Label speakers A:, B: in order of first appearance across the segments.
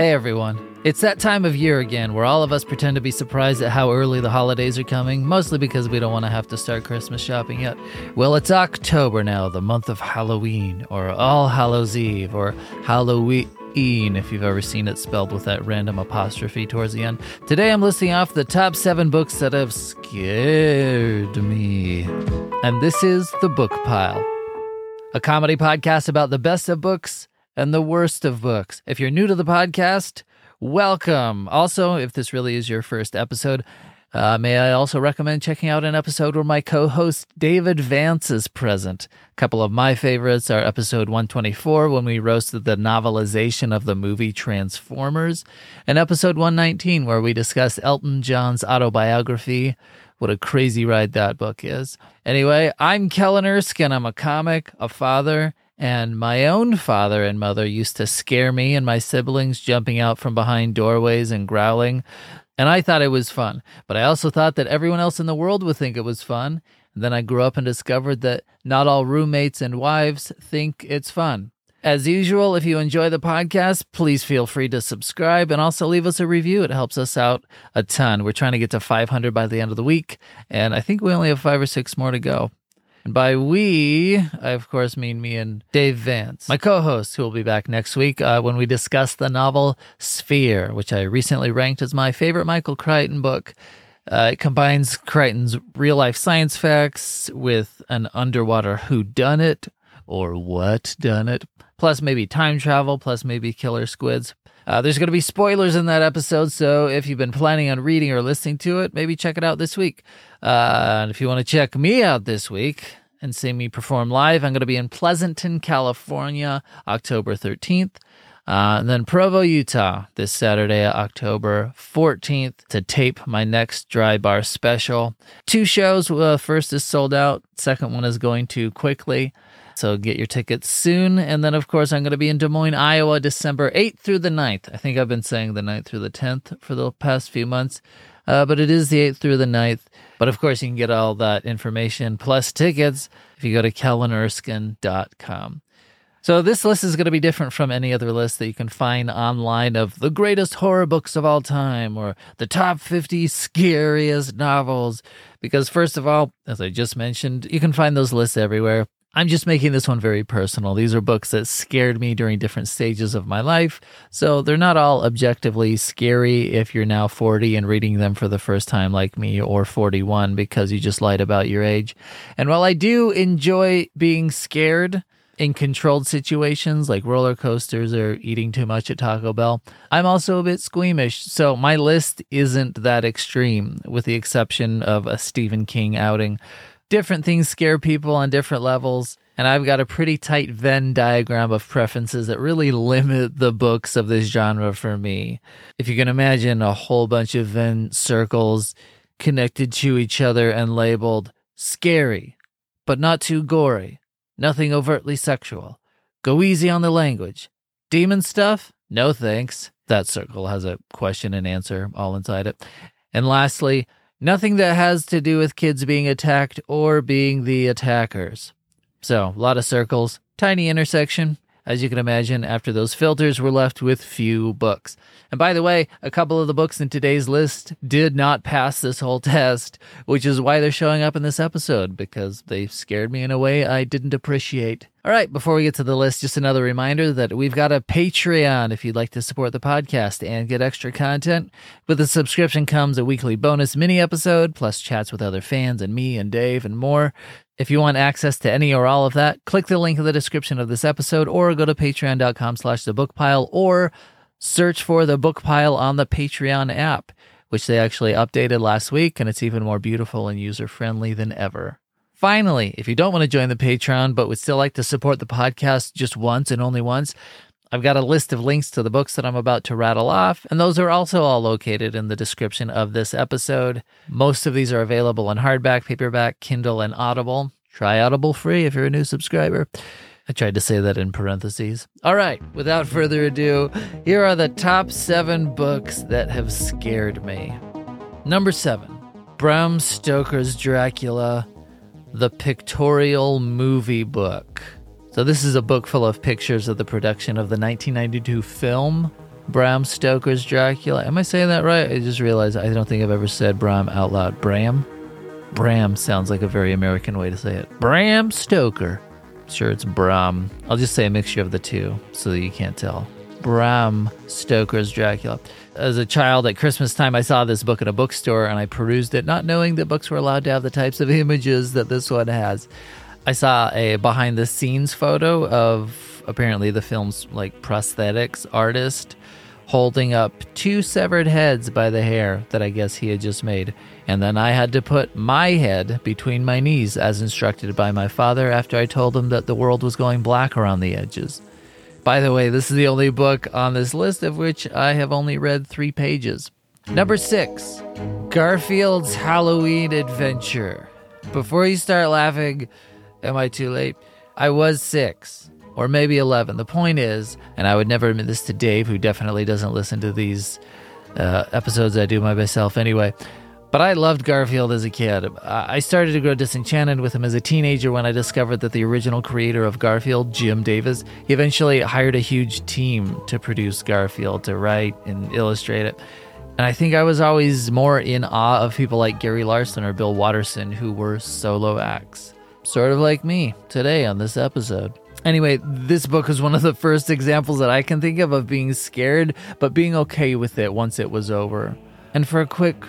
A: Hey everyone. It's that time of year again where all of us pretend to be surprised at how early the holidays are coming, mostly because we don't want to have to start Christmas shopping yet. Well, it's October now, the month of Halloween, or All Hallows Eve, or Halloween. If you've ever seen it spelled with that random apostrophe towards the end. Today I'm listing off the top seven books that have scared me. And this is The Book Pile, a comedy podcast about the best of books and the worst of books. If you're new to the podcast, welcome. Also, if this really is your first episode, uh, may I also recommend checking out an episode where my co host David Vance is present. A couple of my favorites are episode 124, when we roasted the novelization of the movie Transformers, and episode 119, where we discuss Elton John's autobiography. What a crazy ride that book is. Anyway, I'm Kellen Erskine. I'm a comic, a father, and my own father and mother used to scare me and my siblings jumping out from behind doorways and growling. And I thought it was fun, but I also thought that everyone else in the world would think it was fun. And then I grew up and discovered that not all roommates and wives think it's fun. As usual, if you enjoy the podcast, please feel free to subscribe and also leave us a review. It helps us out a ton. We're trying to get to 500 by the end of the week, and I think we only have five or six more to go. And by we, I of course mean me and Dave Vance, my co host, who will be back next week uh, when we discuss the novel Sphere, which I recently ranked as my favorite Michael Crichton book. Uh, it combines Crichton's real life science facts with an underwater who done it or what done it, plus maybe time travel, plus maybe killer squids. Uh, there's going to be spoilers in that episode, so if you've been planning on reading or listening to it, maybe check it out this week. Uh, and if you want to check me out this week and see me perform live, I'm going to be in Pleasanton, California, October 13th. Uh, and then Provo, Utah, this Saturday, October 14th, to tape my next dry bar special. Two shows. Uh, first is sold out. Second one is going to quickly. So get your tickets soon. And then, of course, I'm going to be in Des Moines, Iowa, December 8th through the 9th. I think I've been saying the 9th through the 10th for the past few months, uh, but it is the 8th through the 9th. But of course, you can get all that information plus tickets if you go to kellenerskine.com. So this list is going to be different from any other list that you can find online of the greatest horror books of all time or the top 50 scariest novels. Because first of all, as I just mentioned, you can find those lists everywhere. I'm just making this one very personal. These are books that scared me during different stages of my life. So they're not all objectively scary if you're now 40 and reading them for the first time, like me, or 41 because you just lied about your age. And while I do enjoy being scared, in controlled situations like roller coasters or eating too much at Taco Bell. I'm also a bit squeamish, so my list isn't that extreme, with the exception of a Stephen King outing different things scare people on different levels. And I've got a pretty tight Venn diagram of preferences that really limit the books of this genre for me. If you can imagine a whole bunch of Venn circles connected to each other and labeled scary, but not too gory, nothing overtly sexual. Go easy on the language. Demon stuff? No thanks. That circle has a question and answer all inside it. And lastly, Nothing that has to do with kids being attacked or being the attackers. So, a lot of circles, tiny intersection. As you can imagine, after those filters, we're left with few books. And by the way, a couple of the books in today's list did not pass this whole test, which is why they're showing up in this episode, because they scared me in a way I didn't appreciate. All right, before we get to the list, just another reminder that we've got a Patreon if you'd like to support the podcast and get extra content. With the subscription comes a weekly bonus mini episode, plus chats with other fans and me and Dave and more. If you want access to any or all of that, click the link in the description of this episode or go to patreon.com slash the book pile or search for the book pile on the Patreon app, which they actually updated last week and it's even more beautiful and user friendly than ever. Finally, if you don't want to join the Patreon but would still like to support the podcast just once and only once, I've got a list of links to the books that I'm about to rattle off, and those are also all located in the description of this episode. Most of these are available in hardback, paperback, Kindle, and Audible. Try Audible free if you're a new subscriber. I tried to say that in parentheses. All right, without further ado, here are the top seven books that have scared me. Number seven Bram Stoker's Dracula the Pictorial Movie Book. So, this is a book full of pictures of the production of the 1992 film Bram Stoker's Dracula. Am I saying that right? I just realized I don't think I've ever said Bram out loud. Bram? Bram sounds like a very American way to say it. Bram Stoker. I'm Sure, it's Bram. I'll just say a mixture of the two so that you can't tell. Bram Stoker's Dracula. As a child at Christmas time, I saw this book in a bookstore and I perused it, not knowing that books were allowed to have the types of images that this one has. I saw a behind the scenes photo of apparently the film's like prosthetics artist holding up two severed heads by the hair that I guess he had just made. And then I had to put my head between my knees as instructed by my father after I told him that the world was going black around the edges. By the way, this is the only book on this list of which I have only read three pages. Number six Garfield's Halloween Adventure. Before you start laughing, am I too late? I was six or maybe 11. The point is, and I would never admit this to Dave, who definitely doesn't listen to these uh, episodes I do by myself anyway. But I loved Garfield as a kid. I started to grow disenchanted with him as a teenager when I discovered that the original creator of Garfield, Jim Davis, he eventually hired a huge team to produce Garfield, to write and illustrate it. And I think I was always more in awe of people like Gary Larson or Bill Watterson, who were solo acts. Sort of like me today on this episode. Anyway, this book was one of the first examples that I can think of of being scared, but being okay with it once it was over. And for a quick,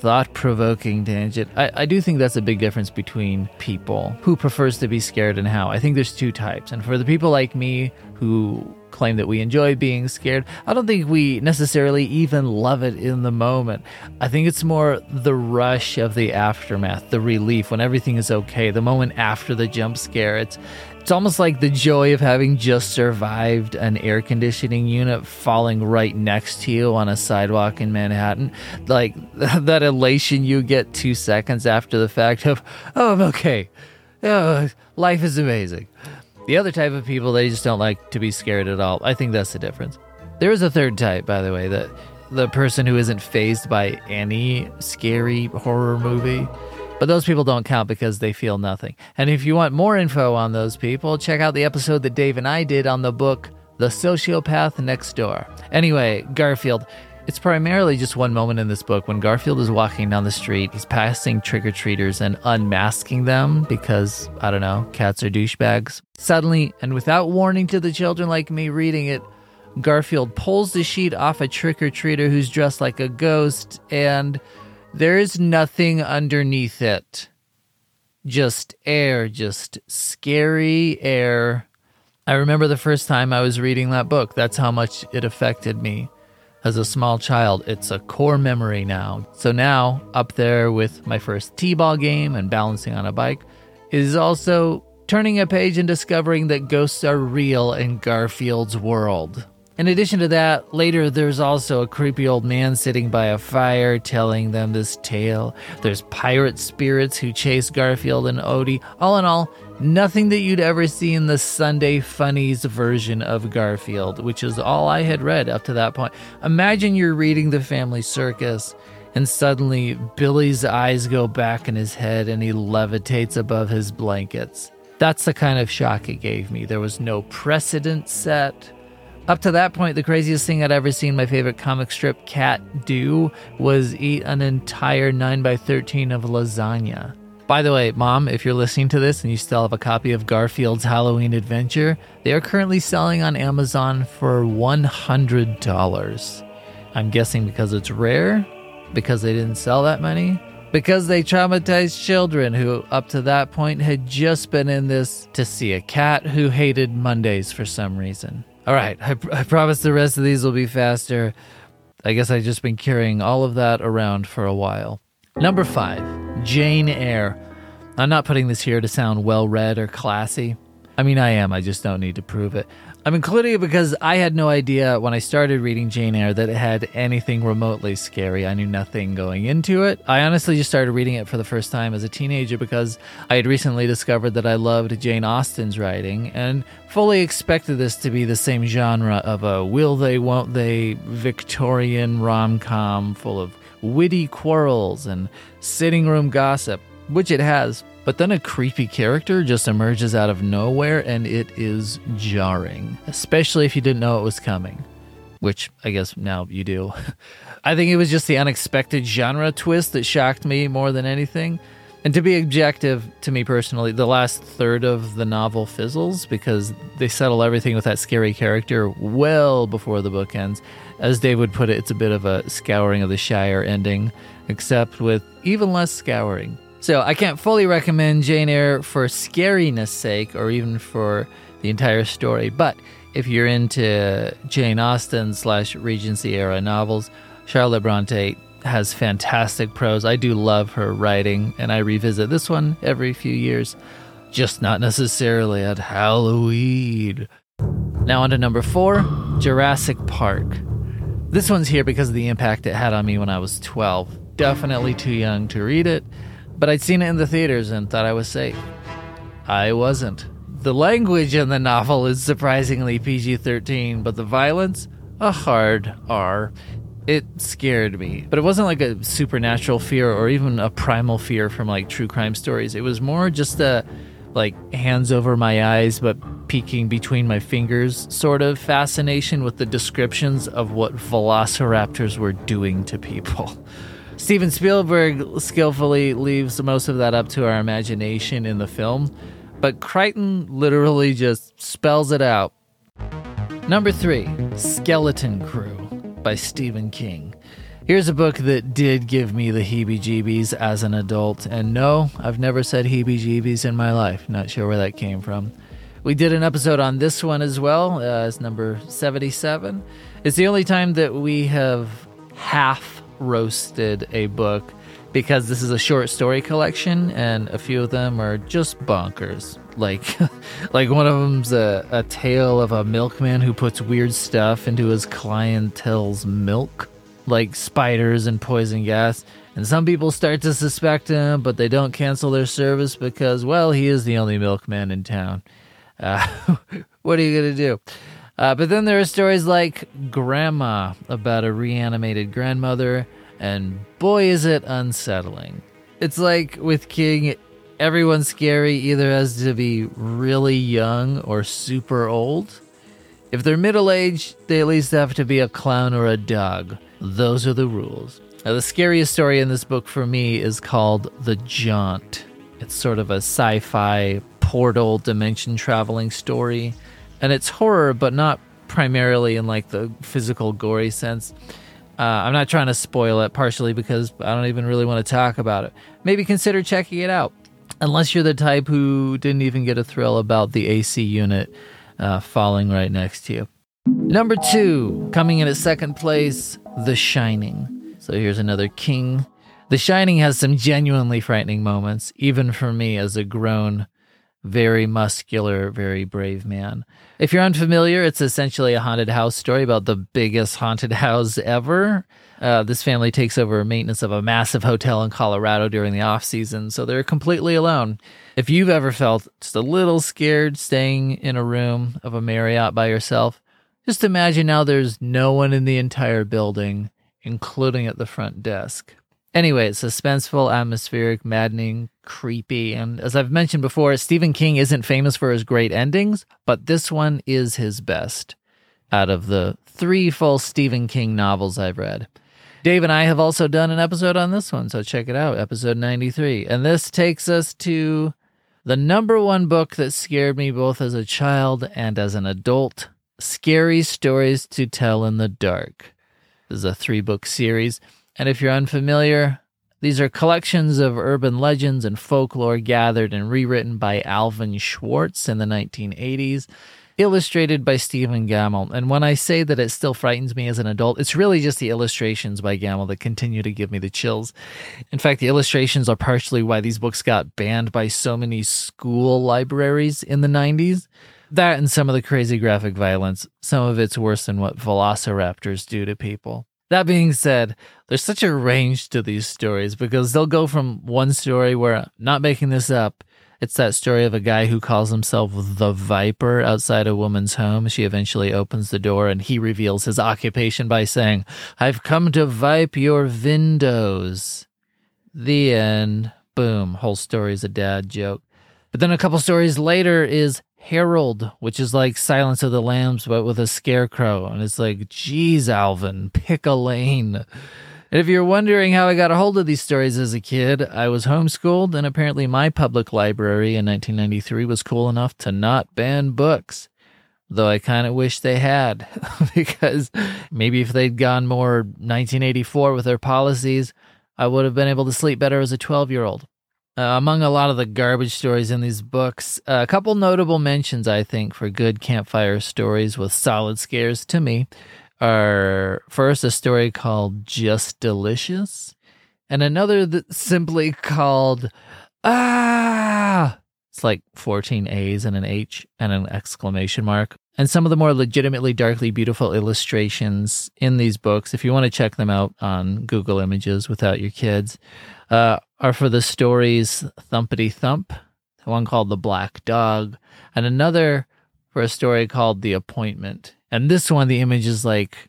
A: thought provoking tangent, I, I do think that's a big difference between people who prefers to be scared and how. I think there's two types. And for the people like me who claim that we enjoy being scared. I don't think we necessarily even love it in the moment. I think it's more the rush of the aftermath, the relief when everything is okay, the moment after the jump scare. It's it's almost like the joy of having just survived an air conditioning unit falling right next to you on a sidewalk in Manhattan. Like that elation you get two seconds after the fact of, oh, I'm okay. Oh, life is amazing. The other type of people, they just don't like to be scared at all. I think that's the difference. There is a third type, by the way, that the person who isn't phased by any scary horror movie. But those people don't count because they feel nothing. And if you want more info on those people, check out the episode that Dave and I did on the book The Sociopath Next Door. Anyway, Garfield. It's primarily just one moment in this book when Garfield is walking down the street. He's passing trick or treaters and unmasking them because, I don't know, cats are douchebags. Suddenly, and without warning to the children like me reading it, Garfield pulls the sheet off a trick or treater who's dressed like a ghost and there is nothing underneath it. Just air, just scary air. I remember the first time I was reading that book. That's how much it affected me as a small child. It's a core memory now. So now, up there with my first T ball game and balancing on a bike, is also turning a page and discovering that ghosts are real in Garfield's world. In addition to that, later there's also a creepy old man sitting by a fire telling them this tale. There's pirate spirits who chase Garfield and Odie. All in all, nothing that you'd ever see in the Sunday Funnies version of Garfield, which is all I had read up to that point. Imagine you're reading The Family Circus and suddenly Billy's eyes go back in his head and he levitates above his blankets. That's the kind of shock it gave me. There was no precedent set. Up to that point, the craziest thing I'd ever seen my favorite comic strip cat do was eat an entire 9x13 of lasagna. By the way, Mom, if you're listening to this and you still have a copy of Garfield's Halloween Adventure, they are currently selling on Amazon for $100. I'm guessing because it's rare, because they didn't sell that many, because they traumatized children who, up to that point, had just been in this to see a cat who hated Mondays for some reason. All right, I, I promise the rest of these will be faster. I guess I've just been carrying all of that around for a while. Number five, Jane Eyre. I'm not putting this here to sound well read or classy. I mean, I am, I just don't need to prove it. I'm including it because I had no idea when I started reading Jane Eyre that it had anything remotely scary. I knew nothing going into it. I honestly just started reading it for the first time as a teenager because I had recently discovered that I loved Jane Austen's writing and fully expected this to be the same genre of a will they, won't they Victorian rom com full of witty quarrels and sitting room gossip, which it has. But then a creepy character just emerges out of nowhere and it is jarring, especially if you didn't know it was coming. which I guess now you do. I think it was just the unexpected genre twist that shocked me more than anything. And to be objective, to me personally, the last third of the novel fizzles because they settle everything with that scary character well before the book ends. As Dave would put it, it's a bit of a scouring of the Shire ending, except with even less scouring. So I can't fully recommend Jane Eyre for scariness sake or even for the entire story, but if you're into Jane Austen slash Regency era novels, Charlotte Bronte has fantastic prose. I do love her writing, and I revisit this one every few years, just not necessarily at Halloween. Now, on to number four Jurassic Park. This one's here because of the impact it had on me when I was 12. Definitely too young to read it, but I'd seen it in the theaters and thought I was safe. I wasn't. The language in the novel is surprisingly PG 13, but the violence, a hard R it scared me. But it wasn't like a supernatural fear or even a primal fear from like true crime stories. It was more just a like hands over my eyes but peeking between my fingers sort of fascination with the descriptions of what velociraptors were doing to people. Steven Spielberg skillfully leaves most of that up to our imagination in the film, but Crichton literally just spells it out. Number 3, Skeleton Crew by Stephen King. Here's a book that did give me the heebie jeebies as an adult, and no, I've never said heebie jeebies in my life. Not sure where that came from. We did an episode on this one as well, uh, it's number 77. It's the only time that we have half roasted a book because this is a short story collection and a few of them are just bonkers. Like, like one of them's a, a tale of a milkman who puts weird stuff into his clientele's milk, like spiders and poison gas. And some people start to suspect him, but they don't cancel their service because, well, he is the only milkman in town. Uh, what are you gonna do? Uh, but then there are stories like Grandma about a reanimated grandmother and boy, is it unsettling. It's like with King, everyone's scary either has to be really young or super old. If they're middle aged, they at least have to be a clown or a dog. Those are the rules. Now, the scariest story in this book for me is called The Jaunt. It's sort of a sci fi portal dimension traveling story. And it's horror, but not primarily in like the physical gory sense. Uh, I'm not trying to spoil it, partially because I don't even really want to talk about it. Maybe consider checking it out, unless you're the type who didn't even get a thrill about the AC unit uh, falling right next to you. Number two, coming in at second place, The Shining. So here's another king. The Shining has some genuinely frightening moments, even for me as a grown very muscular, very brave man. If you're unfamiliar, it's essentially a haunted house story about the biggest haunted house ever. Uh, this family takes over maintenance of a massive hotel in Colorado during the off season, so they're completely alone. If you've ever felt just a little scared staying in a room of a Marriott by yourself, just imagine now there's no one in the entire building, including at the front desk. Anyway, suspenseful, atmospheric, maddening, creepy, and as I've mentioned before, Stephen King isn't famous for his great endings, but this one is his best out of the three full Stephen King novels I've read. Dave and I have also done an episode on this one, so check it out, episode 93. And this takes us to the number one book that scared me both as a child and as an adult Scary Stories to Tell in the Dark. This is a three book series. And if you're unfamiliar, these are collections of urban legends and folklore gathered and rewritten by Alvin Schwartz in the 1980s, illustrated by Stephen Gammell. And when I say that it still frightens me as an adult, it's really just the illustrations by Gammell that continue to give me the chills. In fact, the illustrations are partially why these books got banned by so many school libraries in the 90s. That and some of the crazy graphic violence, some of it's worse than what velociraptors do to people. That being said, there's such a range to these stories because they'll go from one story where, not making this up, it's that story of a guy who calls himself the Viper outside a woman's home. She eventually opens the door and he reveals his occupation by saying, I've come to vipe your windows. The end. Boom. Whole story's a dad joke. But then a couple stories later is Harold, which is like Silence of the Lambs, but with a scarecrow. And it's like, geez, Alvin, pick a lane. And if you're wondering how I got a hold of these stories as a kid, I was homeschooled, and apparently my public library in 1993 was cool enough to not ban books. Though I kind of wish they had, because maybe if they'd gone more 1984 with their policies, I would have been able to sleep better as a 12 year old. Uh, among a lot of the garbage stories in these books, uh, a couple notable mentions, I think, for good campfire stories with solid scares to me are first a story called Just Delicious, and another that simply called Ah! It's like 14 A's and an H and an exclamation mark. And some of the more legitimately darkly beautiful illustrations in these books, if you want to check them out on Google Images without your kids, uh, are for the stories Thumpity Thump, one called The Black Dog, and another for a story called The Appointment. And this one, the image is like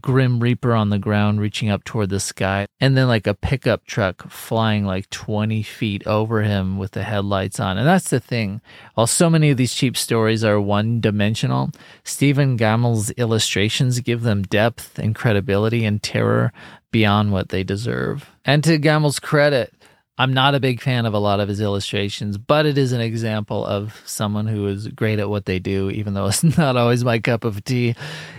A: Grim Reaper on the ground reaching up toward the sky, and then like a pickup truck flying like 20 feet over him with the headlights on. And that's the thing. While so many of these cheap stories are one dimensional, Stephen Gammell's illustrations give them depth and credibility and terror beyond what they deserve. And to Gammell's credit, I'm not a big fan of a lot of his illustrations, but it is an example of someone who is great at what they do, even though it's not always my cup of tea.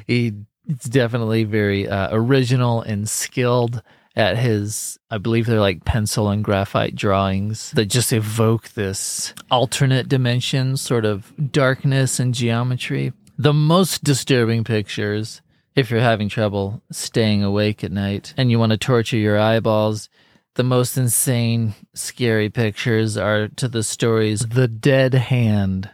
A: He it's definitely very uh, original and skilled at his i believe they're like pencil and graphite drawings that just evoke this alternate dimension sort of darkness and geometry. The most disturbing pictures if you're having trouble staying awake at night and you want to torture your eyeballs the most insane scary pictures are to the stories the dead hand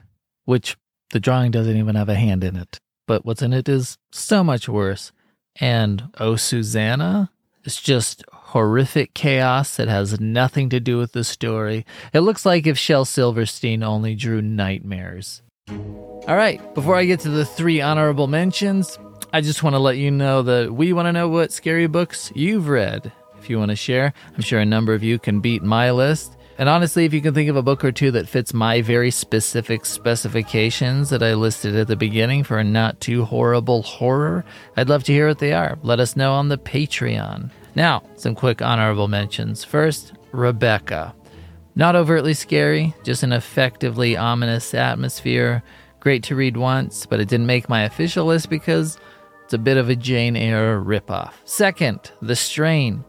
A: which the drawing doesn't even have a hand in it but what's in it is so much worse. And Oh Susanna is just horrific chaos that has nothing to do with the story. It looks like if Shel Silverstein only drew nightmares. All right, before I get to the three honorable mentions, I just want to let you know that we want to know what scary books you've read. If you want to share, I'm sure a number of you can beat my list. And honestly, if you can think of a book or two that fits my very specific specifications that I listed at the beginning for a not too horrible horror, I'd love to hear what they are. Let us know on the Patreon. Now, some quick honorable mentions. First, Rebecca. Not overtly scary, just an effectively ominous atmosphere. Great to read once, but it didn't make my official list because it's a bit of a Jane Eyre ripoff. Second, The Strain.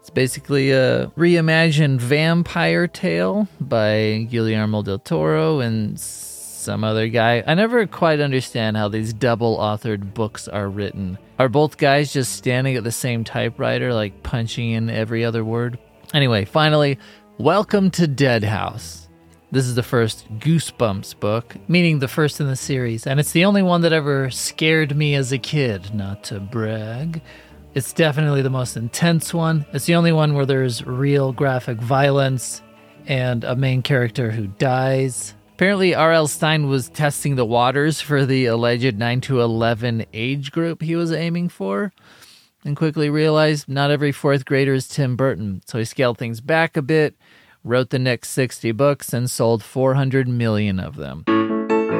A: It's basically a reimagined vampire tale by Guillermo del Toro and some other guy. I never quite understand how these double authored books are written. Are both guys just standing at the same typewriter, like punching in every other word? Anyway, finally, welcome to Dead House. This is the first Goosebumps book, meaning the first in the series, and it's the only one that ever scared me as a kid, not to brag. It's definitely the most intense one. It's the only one where there's real graphic violence and a main character who dies. Apparently, R.L. Stine was testing the waters for the alleged 9 to 11 age group he was aiming for and quickly realized not every fourth grader is Tim Burton. So he scaled things back a bit, wrote the next 60 books, and sold 400 million of them.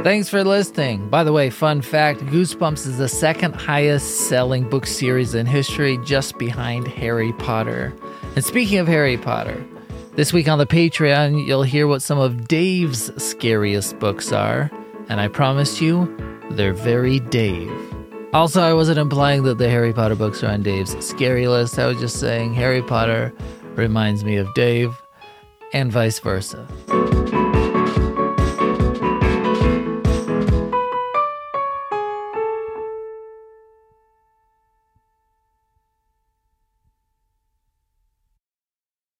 A: Thanks for listening. By the way, fun fact Goosebumps is the second highest selling book series in history, just behind Harry Potter. And speaking of Harry Potter, this week on the Patreon, you'll hear what some of Dave's scariest books are. And I promise you, they're very Dave. Also, I wasn't implying that the Harry Potter books are on Dave's scary list. I was just saying Harry Potter reminds me of Dave, and vice versa.